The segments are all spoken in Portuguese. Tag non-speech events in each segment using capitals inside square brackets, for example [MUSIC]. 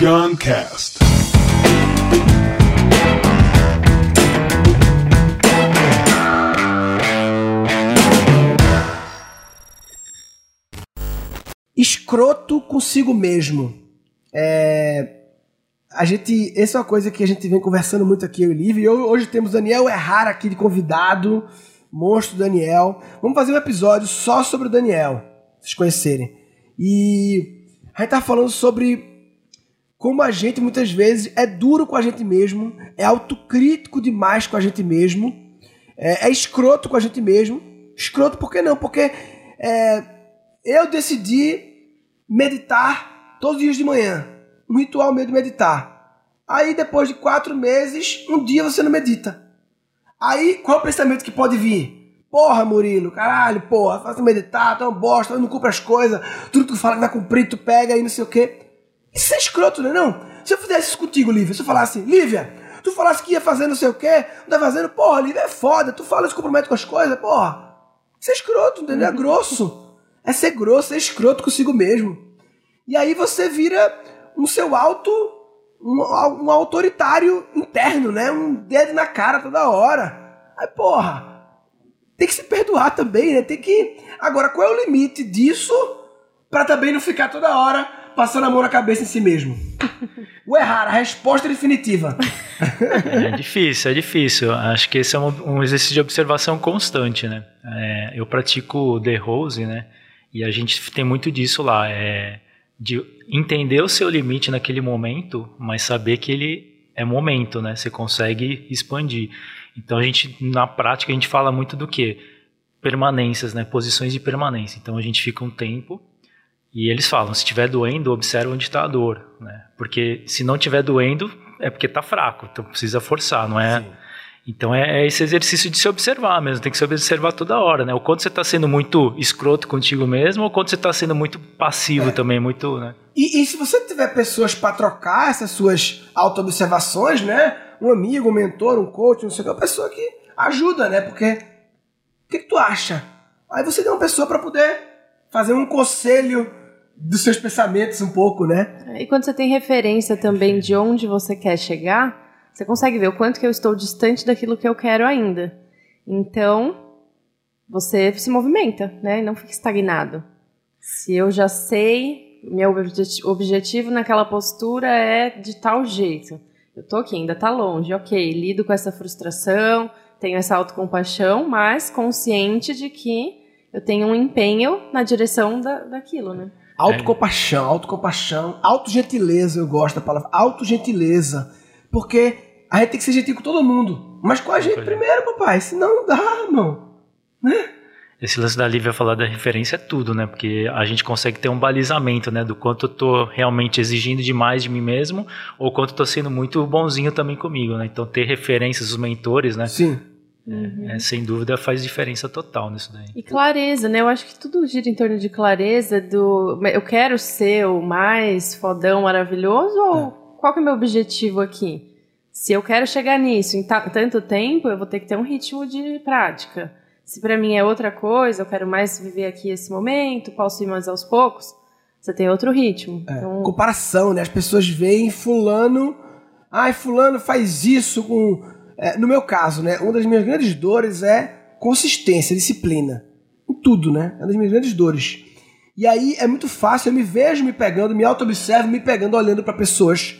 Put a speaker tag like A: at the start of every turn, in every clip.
A: Guncast.
B: Escroto consigo mesmo. É, a gente, essa é uma coisa que a gente vem conversando muito aqui, eu e Liv, e hoje temos Daniel Errara aqui de convidado, monstro Daniel. Vamos fazer um episódio só sobre o Daniel, pra vocês conhecerem. E a gente tá falando sobre como a gente muitas vezes é duro com a gente mesmo, é autocrítico demais com a gente mesmo, é, é escroto com a gente mesmo. Escroto por que não? Porque é, eu decidi meditar todos os dias de manhã um ritual meu de meditar. Aí depois de quatro meses, um dia você não medita. Aí qual é o pensamento que pode vir? Porra, Murilo, caralho, porra, faz meditar, tu é um bosta, não cumpre as coisas, tudo que tu fala que vai cumprir, tu pega e não sei o quê. Isso é escroto, não é não? Se eu fizesse isso contigo, Lívia, se eu falasse, Lívia, tu falasse que ia fazer não sei o quê, não tá fazendo, porra, Lívia é foda, tu fala, se compromete com as coisas, porra. Isso é escroto, entendeu? É grosso. É ser grosso, é escroto consigo mesmo. E aí você vira um seu alto. Um, um autoritário interno, né? Um dedo na cara toda hora. Aí, porra, tem que se perdoar também, né? Tem que. Agora, qual é o limite disso para também não ficar toda hora passando a mão na cabeça em si mesmo? o errar, a resposta definitiva.
C: É difícil, é difícil. Acho que esse é um, exercício de observação constante, né? É, eu pratico The Rose, né? E a gente tem muito disso lá. É de entender o seu limite naquele momento, mas saber que ele é momento, né? Você consegue expandir. Então a gente na prática a gente fala muito do que permanências, né? Posições de permanência. Então a gente fica um tempo e eles falam, se estiver doendo, observa onde está a dor, né? Porque se não estiver doendo, é porque está fraco, então precisa forçar, não é? Sim. Então é, é, esse exercício de se observar mesmo, tem que se observar toda hora, né? O quanto você está sendo muito escroto contigo mesmo, ou quanto você está sendo muito passivo é. também, muito, né?
B: E, e se você tiver pessoas para trocar essas suas auto-observações, né? Um amigo, um mentor, um coach, não sei o que, uma pessoa que ajuda, né? Porque o que, que tu acha? Aí você tem uma pessoa para poder fazer um conselho dos seus pensamentos um pouco, né?
D: E quando você tem referência também de onde você quer chegar, você consegue ver o quanto que eu estou distante daquilo que eu quero ainda. Então, você se movimenta, né? Não fica estagnado. Se eu já sei, meu objetivo naquela postura é de tal jeito. Eu tô aqui, ainda tá longe, ok. Lido com essa frustração, tenho essa autocompaixão, mas consciente de que eu tenho um empenho na direção da, daquilo, né?
B: Autocompaixão, autocompaixão, autogentileza, eu gosto da palavra, autogentileza. Porque a gente tem que ser gentil com todo mundo. Mas com a gente primeiro, papai. Senão não dá, irmão. Né?
C: Esse lance da Lívia falar da referência é tudo, né? Porque a gente consegue ter um balizamento, né? Do quanto eu tô realmente exigindo demais de mim mesmo ou quanto eu tô sendo muito bonzinho também comigo, né? Então ter referências, os mentores, né?
B: Sim.
C: É, uhum. é, sem dúvida faz diferença total nisso daí.
D: E clareza, né? Eu acho que tudo gira em torno de clareza do eu quero ser o mais fodão maravilhoso ou é qual que é o meu objetivo aqui? Se eu quero chegar nisso em tanto tempo, eu vou ter que ter um ritmo de prática. Se para mim é outra coisa, eu quero mais viver aqui esse momento, posso ir mais aos poucos, você tem outro ritmo.
B: É, então... Comparação, né? As pessoas veem fulano, ai, fulano faz isso com... É, no meu caso, né? Uma das minhas grandes dores é consistência, disciplina. Em tudo, né? É uma das minhas grandes dores. E aí é muito fácil, eu me vejo me pegando, me auto-observo me pegando, olhando para pessoas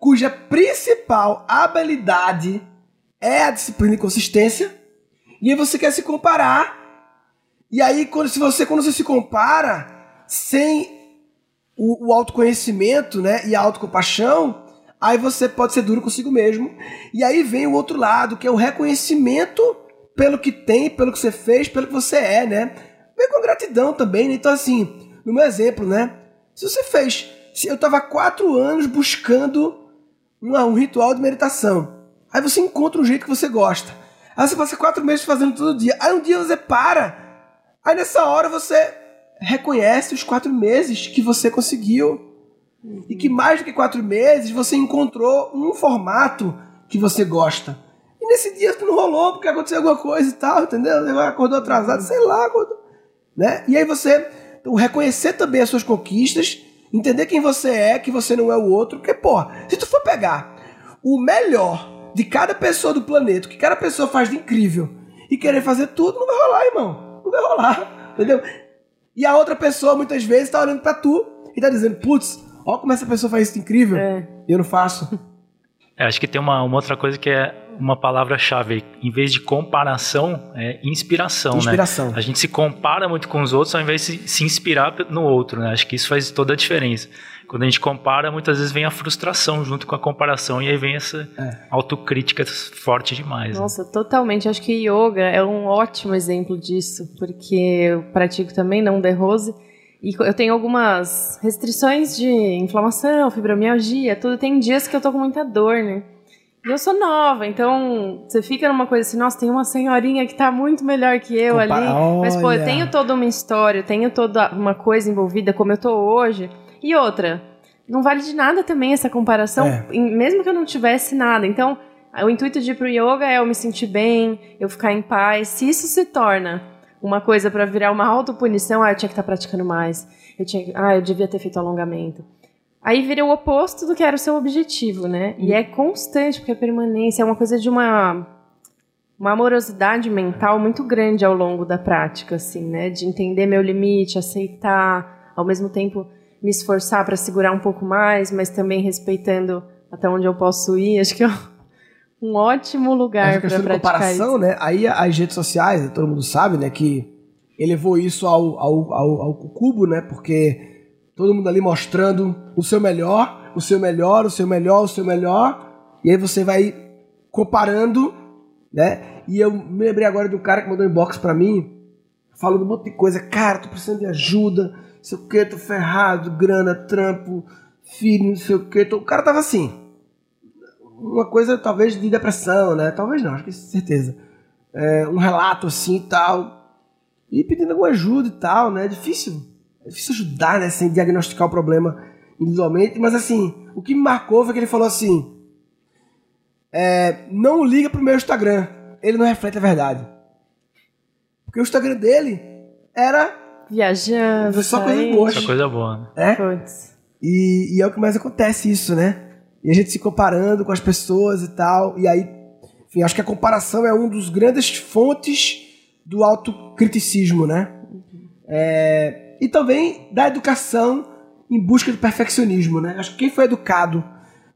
B: cuja principal habilidade é a disciplina e consistência, e aí você quer se comparar. E aí, quando, se você, quando você se compara sem o, o autoconhecimento né, e a autocompaixão, aí você pode ser duro consigo mesmo. E aí vem o outro lado, que é o reconhecimento pelo que tem, pelo que você fez, pelo que você é, né? Vem com gratidão também, né? Então, assim, no meu exemplo, né? Se você fez. Se eu estava quatro anos buscando um, um ritual de meditação. Aí você encontra um jeito que você gosta. Aí você passa quatro meses fazendo todo dia. Aí um dia você para. Aí nessa hora você reconhece os quatro meses que você conseguiu. E que mais do que quatro meses você encontrou um formato que você gosta. E nesse dia não rolou porque aconteceu alguma coisa e tal, entendeu? Acordou atrasado, sei lá. Acordou, né? E aí você então, reconhecer também as suas conquistas Entender quem você é, que você não é o outro. Porque, porra, se tu for pegar o melhor de cada pessoa do planeta, que cada pessoa faz de incrível, e querer fazer tudo, não vai rolar, irmão. Não vai rolar. [LAUGHS] Entendeu? E a outra pessoa, muitas vezes, tá olhando pra tu e tá dizendo, putz, ó como essa pessoa faz isso incrível.
D: É.
B: E eu não faço.
C: É, acho que tem uma, uma outra coisa que é uma palavra-chave. Em vez de comparação, é inspiração,
B: Inspiração.
C: né? A gente se compara muito com os outros ao invés de se inspirar no outro, né? Acho que isso faz toda a diferença. Quando a gente compara, muitas vezes vem a frustração junto com a comparação e aí vem essa
B: É.
C: autocrítica forte demais. né?
D: Nossa, totalmente. Acho que yoga é um ótimo exemplo disso, porque eu pratico também, não de rose, e eu tenho algumas restrições de inflamação, fibromialgia, tudo. Tem dias que eu tô com muita dor, né? E eu sou nova, então você fica numa coisa assim, nossa, tem uma senhorinha que tá muito melhor que eu
B: Compa-
D: ali. Mas, pô, eu
B: Olha.
D: tenho toda uma história, eu tenho toda uma coisa envolvida, como eu tô hoje. E outra, não vale de nada também essa comparação,
B: É.
D: mesmo que eu não tivesse nada. Então, o intuito de ir pro yoga é eu me sentir bem, eu ficar em paz. Se isso se torna uma coisa pra virar uma autopunição, ah, eu tinha que estar praticando mais. Eu tinha, que- ah, eu devia ter feito alongamento. Aí vira o oposto do que era o seu objetivo, né? E é constante, porque a permanência é uma coisa de uma uma amorosidade mental muito grande ao longo da prática, assim, né? De entender meu limite, aceitar, ao mesmo tempo me esforçar para segurar um pouco mais, mas também respeitando até onde eu posso ir. Acho que é um ótimo lugar para praticar
B: comparação,
D: isso.
B: né? Aí as redes sociais, todo mundo sabe, né? Que elevou isso ao, ao, ao, ao cubo, né? Porque todo mundo ali mostrando o seu melhor, o seu melhor, o seu melhor, o seu melhor. E aí você vai comparando, né? E eu me lembrei agora de um cara que mandou inbox pra mim, falando um monte de coisa. Cara, tô precisando de ajuda, não sei o que, tô ferrado, grana, trampo, filho, não sei o que. O cara tava assim uma coisa talvez de depressão, né? Talvez não, acho que certeza. É, um relato assim e tal. E pedindo alguma ajuda e tal, né? É difícil. É difícil ajudar, né? Sem diagnosticar o problema individualmente. Mas assim, o que me marcou foi que ele falou assim: é, não liga pro meu Instagram. Ele não reflete a verdade. Porque o Instagram dele era.
D: Viajando,
B: Só
D: saindo.
B: boas.
C: Essa coisa boa, né?
B: É,
D: Puts.
B: e, e é o que mais acontece isso, né? E a gente se comparando com as pessoas e tal. E aí, enfim, acho que a comparação é um dos grandes fontes do autocriticismo, né? É, e também da educação em busca do perfeccionismo, né? Acho que quem foi educado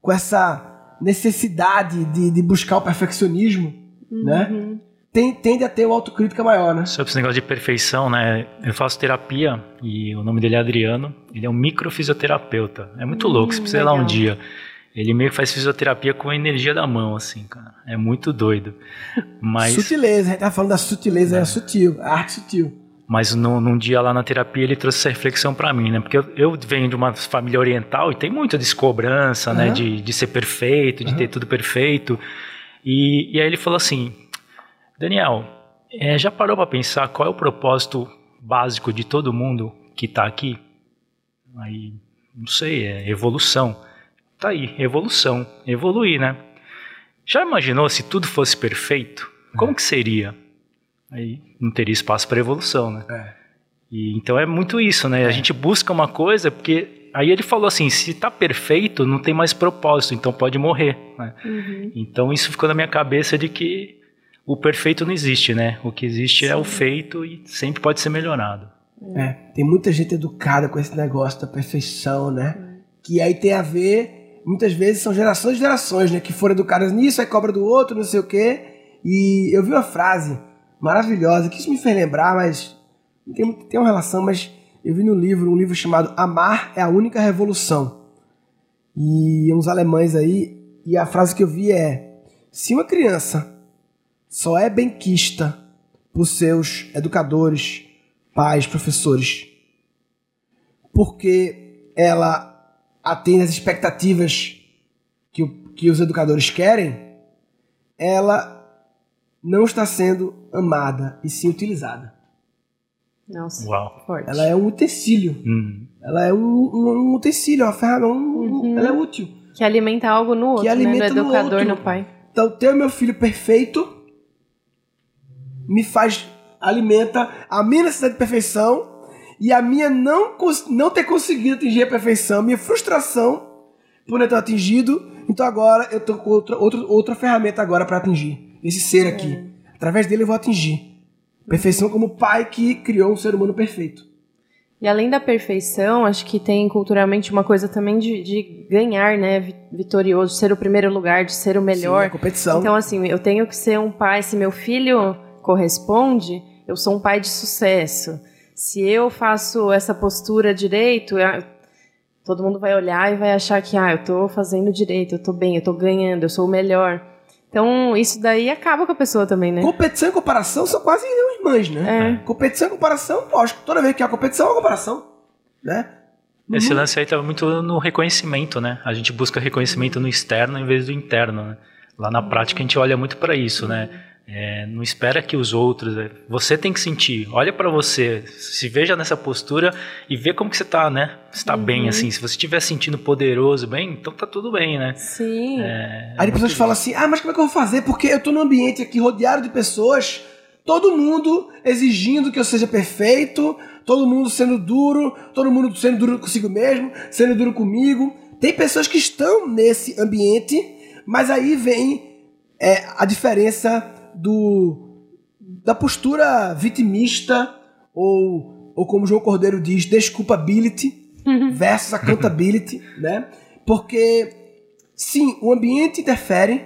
B: com essa necessidade de, de buscar o perfeccionismo, né? Tem, tende a ter uma autocrítica maior, né?
C: Sobre esse negócio de perfeição, né? Eu faço terapia e o nome dele é Adriano. Ele é um microfisioterapeuta. É muito
D: Hum,
C: louco, você precisa ir lá um dia. Ele meio que faz fisioterapia com a energia da mão, assim, cara. É muito doido. Mas,
B: Sutileza, a gente tá falando da sutileza, é, sutil, a arte sutil.
C: mas no, num dia lá na terapia ele trouxe essa reflexão pra mim, né? Porque eu, eu venho de uma família oriental e tem muito de cobrança, né? De, de ser perfeito, de ter tudo perfeito. E, e aí ele falou assim: Daniel, é, já parou pra pensar qual é o propósito básico de todo mundo que tá aqui? Aí, não sei, é evolução. Tá aí, evolução. Evoluir, né? Já imaginou se tudo fosse perfeito? Como que seria? Aí não teria espaço para evolução, né?
B: É.
C: E, então é muito isso, né? A gente busca uma coisa porque aí ele falou assim, se tá perfeito, não tem mais propósito, então pode morrer, né?
D: Uhum.
C: Então isso ficou na minha cabeça de que o perfeito não existe, né? O que existe é o feito e sempre pode ser melhorado.
B: É, tem muita gente educada com esse negócio da perfeição, né? Que aí tem a ver, muitas vezes são gerações e gerações, né? Que foram educadas nisso, aí cobra do outro, não sei o quê. E eu vi uma frase maravilhosa, que isso me fez lembrar, mas não tem, tem uma relação, mas eu vi no livro, um livro chamado Amar é a Única Revolução. E uns alemães aí, e a frase que eu vi é: Se uma criança só é benquista por seus educadores, pais, professores, porque ela atende às expectativas que, o- que os educadores querem, ela não está sendo amada e sim utilizada.
D: Nossa,
C: Uau.
D: forte.
B: Ela é um utensílio.
C: Hum.
B: Ela é um, um, um utensílio, uma ferramenta. um- um-
D: Uhum.
B: Ela é útil.
D: Que alimenta algo no outro, né?
B: alimenta
D: No
B: no
D: educador,
B: outro.
D: no pai.
B: Então, ter o meu filho perfeito me faz, alimenta a minha necessidade de perfeição E a minha não, não ter conseguido atingir a perfeição, minha frustração por não ter atingido. Então agora eu tô com outra, outra, outra ferramenta agora para atingir. Esse ser aqui. Através dele eu vou atingir. Perfeição como pai que criou um ser humano perfeito.
D: E além da perfeição, acho que tem culturalmente uma coisa também de, de ganhar, né? Vitorioso, ser o primeiro lugar, de ser o melhor. Sim,
B: a competição.
D: Então, assim, eu tenho que ser um pai, se meu filho corresponde, eu sou um pai de sucesso. Se eu faço essa postura direito, todo mundo vai olhar e vai achar que, ah, eu estou fazendo direito, eu estou bem, eu estou ganhando, eu sou o melhor. Então, isso daí acaba com a pessoa também, né?
B: Competição e comparação são quase irmãs, né? É. Competição e comparação, lógico, toda vez que há competição, há comparação, né?
C: Esse uhum. lance aí tá muito no reconhecimento, né? A gente busca reconhecimento no externo em vez do interno, né? Lá na prática a gente olha muito para isso, né? É, não espera que os outros. É, você tem que sentir. Olha para você, se veja nessa postura e vê como que você tá, né? Está uhum. bem assim. Se você estiver sentindo poderoso, bem, então tá tudo bem, né?
D: Sim.
B: É, Aí pessoas falam assim: "Ah, mas como é que eu vou fazer? Porque eu tô num ambiente aqui rodeado de pessoas, todo mundo exigindo que eu seja perfeito, todo mundo sendo duro, todo mundo sendo duro consigo mesmo, sendo duro comigo. Tem pessoas que estão nesse ambiente, mas aí vem é, a diferença do da postura vitimista ou, ou como João Cordeiro diz, desculpability uhum. versus accountability, [LAUGHS] né? Porque sim, o ambiente interfere,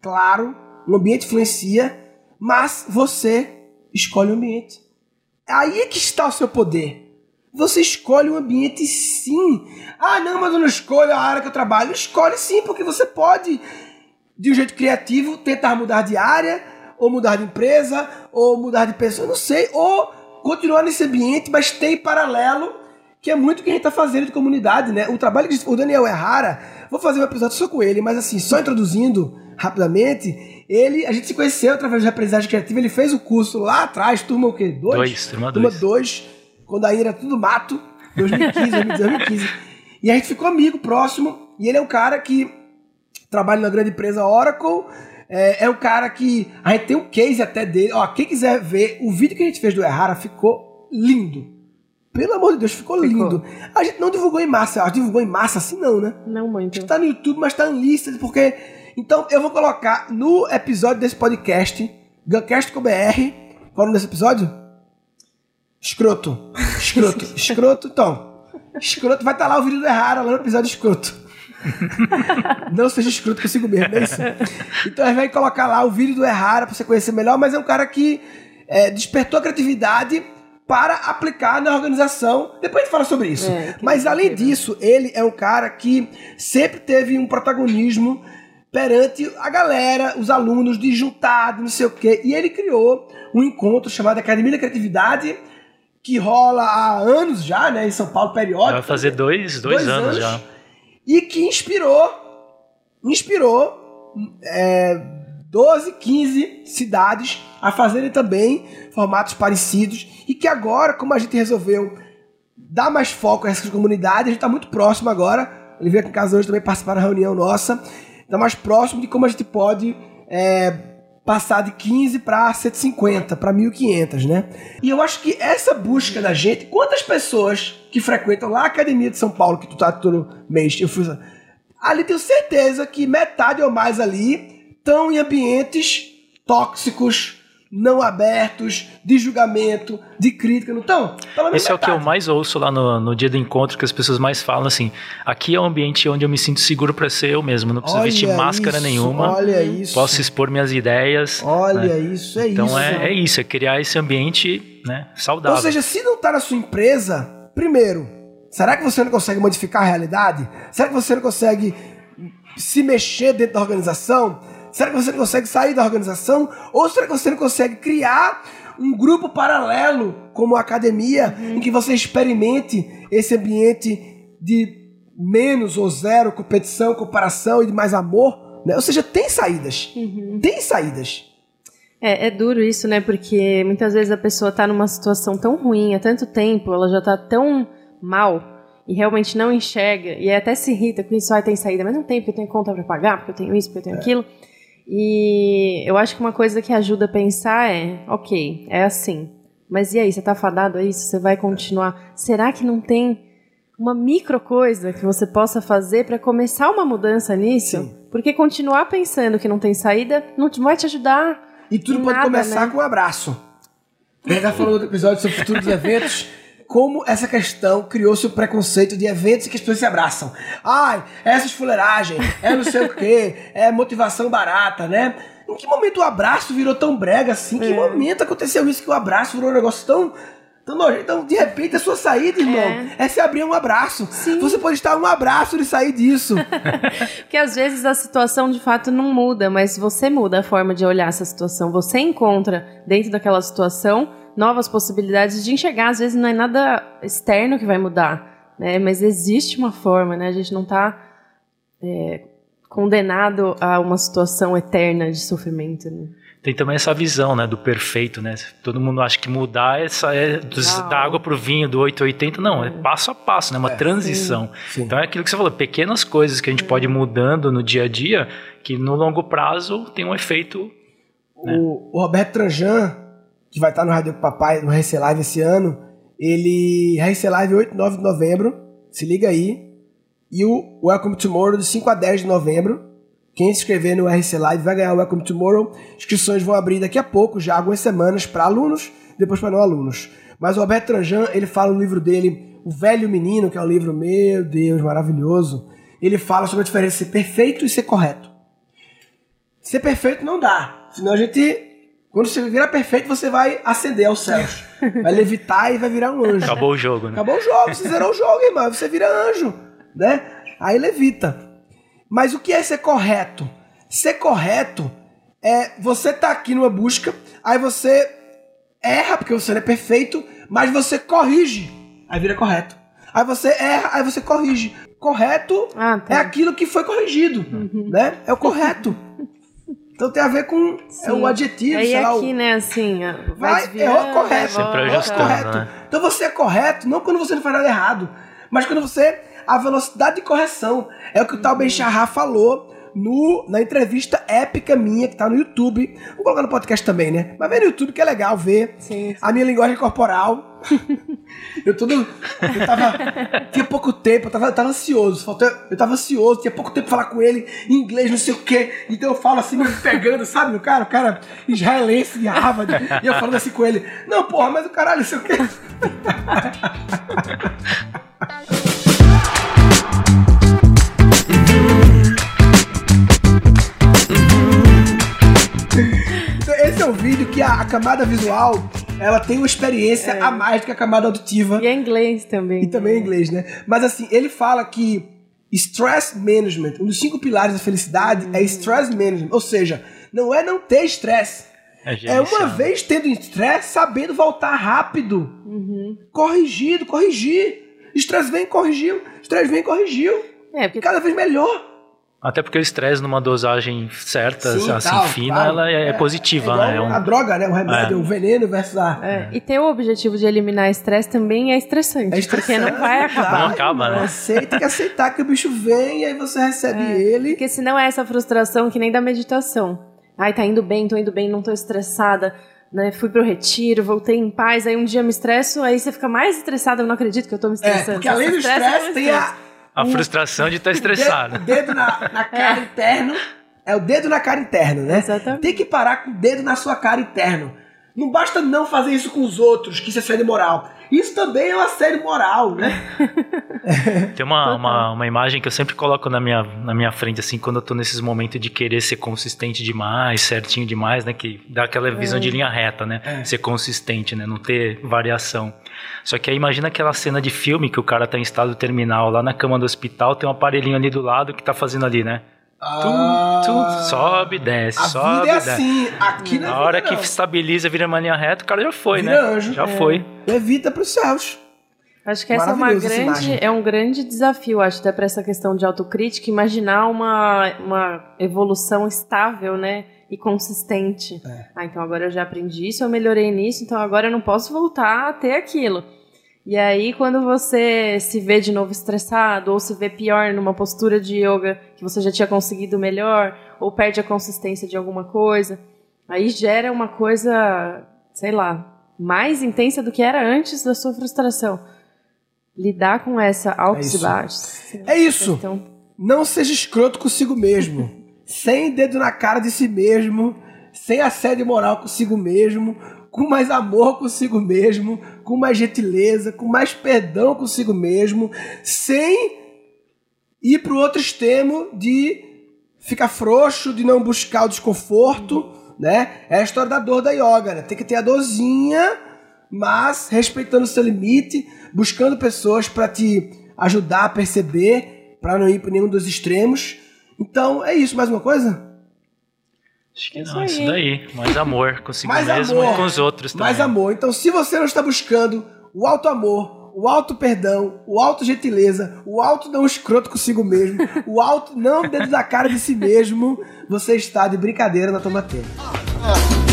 B: claro, o ambiente influencia, mas você escolhe o ambiente. Aí é que está o seu poder. Você escolhe o ambiente sim. Ah, não, mas eu não escolho a área que eu trabalho. Escolhe sim, porque você pode, de um jeito criativo, tentar mudar de área, ou mudar de empresa, ou mudar de pessoa, não sei, ou continuar nesse ambiente, mas tem paralelo, que é muito o que a gente está fazendo de comunidade, né? O trabalho que o Daniel Errara, vou fazer um episódio só com ele, mas assim, só introduzindo rapidamente, ele, a gente se conheceu através de aprendizagem criativa, ele fez o curso lá atrás, turma o quê?
C: Dois? dois turma 2.
B: Turma 2, quando ainda era tudo mato, 2015, 2015. E a gente ficou amigo, próximo, e ele é um cara que trabalha na grande empresa Oracle, é, é um cara que. A gente tem um case até dele. Ó, quem quiser ver, o vídeo que a gente fez do Errara ficou lindo. Pelo amor de Deus, ficou, ficou. lindo. A gente não divulgou em massa. A gente divulgou em massa assim, não, né?
D: Não muito.
B: Está no YouTube, mas está em lista, porque. Então eu vou colocar no episódio desse podcast, Guncast com BR. Qual é o nome desse episódio? Escroto. Escroto. [LAUGHS] escroto, então. Escroto vai estar tá lá o vídeo do Errara, lá no episódio escroto. [LAUGHS] não seja escroto consigo mesmo, é isso? Então a gente vai colocar lá o vídeo do Errara pra você conhecer melhor, mas é um cara que é, despertou a criatividade para aplicar na organização. Depois a gente fala sobre isso. É, mas além disso, ele é um cara que sempre teve um protagonismo perante a galera, os alunos, de juntar, de não sei o quê. E ele criou um encontro chamado Academia da Criatividade, que rola há anos já, né, em São Paulo, periódico.
C: Vai fazer dois, dois, dois anos, anos já
B: e que inspirou, inspirou é, 12, 15 cidades a fazerem também formatos parecidos e que agora, como a gente resolveu dar mais foco a essas comunidades, a gente está muito próximo agora, ele veio aqui em casa hoje também participar da reunião nossa, está mais próximo de como a gente pode é, passar de 15 para 150, para 1500, né? E eu acho que essa busca da gente, quantas pessoas que frequentam lá a Academia de São Paulo, que tu tá todo mês, eu fui ali tenho certeza que metade ou mais ali estão em ambientes tóxicos, não abertos, de julgamento, de crítica, não estão?
C: Esse é o que eu mais ouço lá no, no dia do encontro, que as pessoas mais falam assim: aqui é um ambiente onde eu me sinto seguro para ser eu mesmo, não preciso olha vestir máscara
B: isso,
C: nenhuma,
B: olha isso.
C: posso expor minhas ideias.
B: Olha né? isso, é
C: então
B: isso.
C: Então é, é, isso, é criar esse ambiente né, saudável.
B: Ou seja, se não está na sua empresa, primeiro, será que você não consegue modificar a realidade? Será que você não consegue se mexer dentro da organização? Será que você não consegue sair da organização? Ou será que você não consegue criar um grupo paralelo, como a academia, uhum. em que você experimente esse ambiente de menos ou zero competição, comparação e de mais amor? Né? Ou seja, tem saídas. Uhum. Tem saídas.
D: É, é duro isso, né? Porque muitas vezes a pessoa está numa situação tão ruim há tanto tempo, ela já está tão mal e realmente não enxerga e até se irrita com isso, ah, tem saída, mas não tem, porque eu tenho conta para pagar, porque eu tenho isso, porque eu tenho é. aquilo. E eu acho que uma coisa que ajuda a pensar é, ok, é assim, Mas e aí, você tá fadado a isso? Você vai continuar? Será que não tem uma micro coisa que você possa fazer para começar uma mudança nisso?
B: Sim.
D: Porque continuar pensando que não tem saída não vai te ajudar.
B: E tudo pode
D: nada,
B: começar
D: né?
B: com um abraço. Gente já falou no episódio sobre o futuro dos eventos. Como essa questão criou-se o preconceito de eventos em que as pessoas se abraçam. Ai, essa esfuleiragem, é não sei o quê, é motivação barata, né? Em que momento o abraço virou tão brega assim? Em que
D: É.
B: momento aconteceu isso que o abraço virou um negócio tão. Tão nojento? Então, de repente, a sua saída, irmão, é, se abrir um abraço. Você pode estar um abraço de sair disso. [LAUGHS]
D: Porque às vezes a situação de fato não muda, mas você muda a forma de olhar essa situação. Você encontra dentro daquela situação novas possibilidades de enxergar. Às vezes não é nada externo que vai mudar, né? Mas existe uma forma, né? A gente não está condenado a uma situação eterna de sofrimento. Né?
C: Tem também essa visão, né, do perfeito, né? Todo mundo acha que mudar é, só- é dos- da água pro vinho, do 880, não, é passo a passo, né? Uma transição.
B: sim.
C: Então é aquilo que você falou, pequenas coisas que a gente pode ir mudando no dia a dia, que no longo prazo tem um efeito
B: O, o Roberto Tranjan, que vai estar no Rádio Papai, no RC Live esse ano, ele. RC Live 8 e 9 de novembro, se liga aí. E o Welcome Tomorrow de 5 a 10 de novembro. Quem se inscrever no RC Live vai ganhar o Welcome Tomorrow. Inscrições vão abrir daqui a pouco, já algumas semanas, para alunos, depois para não alunos. Mas o Roberto Tranjan, ele fala no livro dele, O Velho Menino, que é um livro, meu Deus, maravilhoso. Ele fala sobre a diferença de ser perfeito e ser correto. Ser perfeito não dá. Senão a gente. Quando você virar perfeito, você vai ascender aos céus. [LAUGHS] Vai levitar e vai virar um anjo.
C: acabou o jogo, né?
B: Acabou o jogo, você zerou o jogo, irmão. Você vira anjo, né? Aí levita. Mas o que é ser correto? Ser correto é você tá aqui numa busca, aí você erra porque você não é perfeito, mas você corrige, aí vira correto. Aí você erra, aí você corrige. Correto
D: Ah, tá.
B: é aquilo que foi corrigido, né? É o correto. Então tem a ver com é o adjetivo,
D: Aí
B: sei lá, o-
D: aqui, né, assim, vai,
B: Vai,
D: desviando,
B: o correto.
C: Sempre ajustando,
B: correto.
C: né?
B: Então você é correto não quando você não faz nada errado, mas quando você. A velocidade de correção. É o que o tal Ben Shahar falou no, na entrevista épica minha, que tá no YouTube. Vou colocar no podcast também, né? Mas vem no YouTube que é legal ver
D: Sim.
B: a minha linguagem corporal. [LAUGHS] eu todo. Eu tava. Tinha pouco tempo, eu tava, eu tava ansioso. Faltou, eu tava ansioso, tinha pouco tempo pra falar com ele em inglês, não sei o quê. Então eu falo assim, me pegando, sabe? O cara, o cara israelense de Harvard. E eu falando assim com ele: Não, porra, mas o caralho, não sei o quê. [LAUGHS] é um vídeo que a, a camada visual ela tem uma experiência a mais do que a camada auditiva.
D: E é inglês também.
B: E também em inglês, né? Mas assim, ele fala que stress management, um dos cinco pilares da felicidade é stress management. Ou seja, não é não ter estresse.
C: É,
B: É uma vez tendo estresse, sabendo voltar rápido.
D: Uhum.
B: Corrigido, corrigir. Estresse vem, corrigiu. Estresse vem, corrigiu.
D: É, porque
B: Cada vez melhor.
C: Até porque o estresse numa dosagem certa,
B: Sim,
C: assim,
B: tal,
C: fina,
B: claro.
C: ela é, é positiva,
B: igual
C: né? É um-
B: A droga, né? O remédio,
C: É.
B: o veneno versus a.
D: É, E ter o objetivo de eliminar estresse também é estressante,
B: É estressante,
D: porque não vai acabar.
C: Não acaba, né?
B: Você tem que aceitar que o bicho vem e aí você recebe ele.
D: Porque senão é essa frustração que nem da meditação. Ai, tá indo bem, tô indo bem, não tô estressada. Né? Fui pro retiro, voltei em paz, aí um dia me estresso, aí você fica mais estressada, eu não acredito que eu tô me
B: É,
D: estressando.
B: porque além do
D: Estresse é
B: tem a,
C: a frustração de [LAUGHS] estar
B: o
C: estressado.
B: dedo, o dedo na, na cara interno. É o dedo na cara interno, né?
D: Exatamente.
B: Tem que parar com o dedo na sua cara interno. Não basta não fazer isso com os outros, que isso é assédio moral. Isso também é um assédio moral, né? [LAUGHS]
C: Tem uma, uma, uma imagem que eu sempre coloco na minha, na minha frente, assim, quando eu tô nesses momentos de querer ser consistente demais, certinho demais, né? Que dá aquela visão de linha reta, né?
B: É.
C: Ser consistente, né? Não ter variação. Só que aí imagina aquela cena de filme que o cara tá em estado terminal, lá na cama do hospital, tem um aparelhinho ali do lado que tá fazendo ali, né? Tum, tum, sobe, desce,
B: Ah. a
C: sobe,
B: vida é
C: desce.
B: assim. Aqui na
C: Na hora que
B: não.
C: estabiliza, vira uma linha reta, o cara já foi,
B: Vira
C: né?
B: anjo.
C: Já
B: É.
C: foi.
B: Levita pros céus.
D: Acho que essa é uma grande, é um grande desafio, acho, até para essa questão de autocrítica, imaginar uma, uma evolução estável, né, e consistente.
B: É.
D: Ah, então agora eu já aprendi isso, eu melhorei nisso, então agora eu não posso voltar a ter aquilo. E aí, quando você se vê de novo estressado, ou se vê pior numa postura de yoga que você já tinha conseguido melhor, ou perde a consistência de alguma coisa, aí gera uma coisa, sei lá, mais intensa do que era antes da sua frustração. Lidar com essa altos
B: É
D: e baixos.
B: É isso.
D: Então,
B: Não seja escroto consigo mesmo. [LAUGHS] sem dedo na cara de si mesmo. Sem assédio moral consigo mesmo. Com mais amor consigo mesmo. Com mais gentileza. Com mais perdão consigo mesmo. Sem ir pro outro extremo de ficar frouxo, de não buscar o desconforto, né? É a história da dor da yoga, né? Tem que ter a dorzinha, mas respeitando o seu limite, buscando pessoas para te ajudar a perceber, para não ir para nenhum dos extremos. Então, é isso. Mais uma coisa?
C: Acho que
D: Isso
C: não,
D: aí.
C: isso daí. Mais amor consigo
B: Mais
C: mesmo
B: amor.
C: e com os outros também.
B: Mais amor. Então, se você não está buscando o alto amor, o alto perdão, o alto gentileza, o alto não escroto consigo mesmo, [LAUGHS] o alto não dedo na cara de si mesmo, você está de brincadeira na tomateira.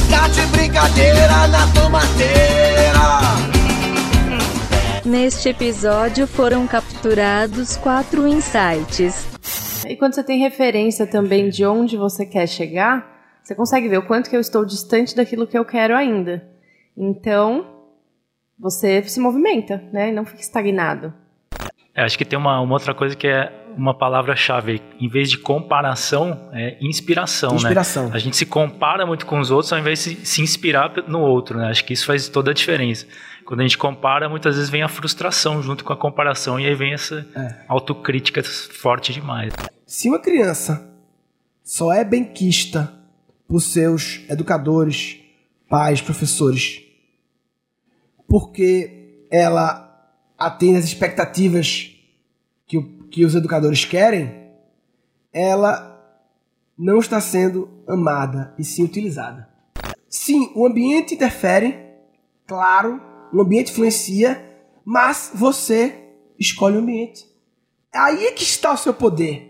A: Tá de brincadeira na tomateira.
E: Neste episódio foram capturados quatro insights.
D: E quando você tem referência também de onde você quer chegar, você consegue ver o quanto que eu estou distante daquilo que eu quero ainda. Então, você se movimenta, né? E não fica estagnado.
C: É, acho que tem uma, uma outra coisa que é uma palavra-chave. Em vez de comparação, é inspiração,
B: Inspiração.
C: né? A gente se compara muito com os outros ao invés de se inspirar no outro, né? Acho que isso faz toda a diferença. Quando a gente compara, muitas vezes vem a frustração junto com a comparação e aí vem essa
B: É.
C: autocrítica forte demais.
B: Se uma criança só é benquista por seus educadores, pais, professores, porque ela atende às expectativas que, o- que os educadores querem, ela não está sendo amada e sim utilizada. Sim, o ambiente interfere, claro, o ambiente influencia, mas você escolhe o ambiente. Aí é que está o seu poder.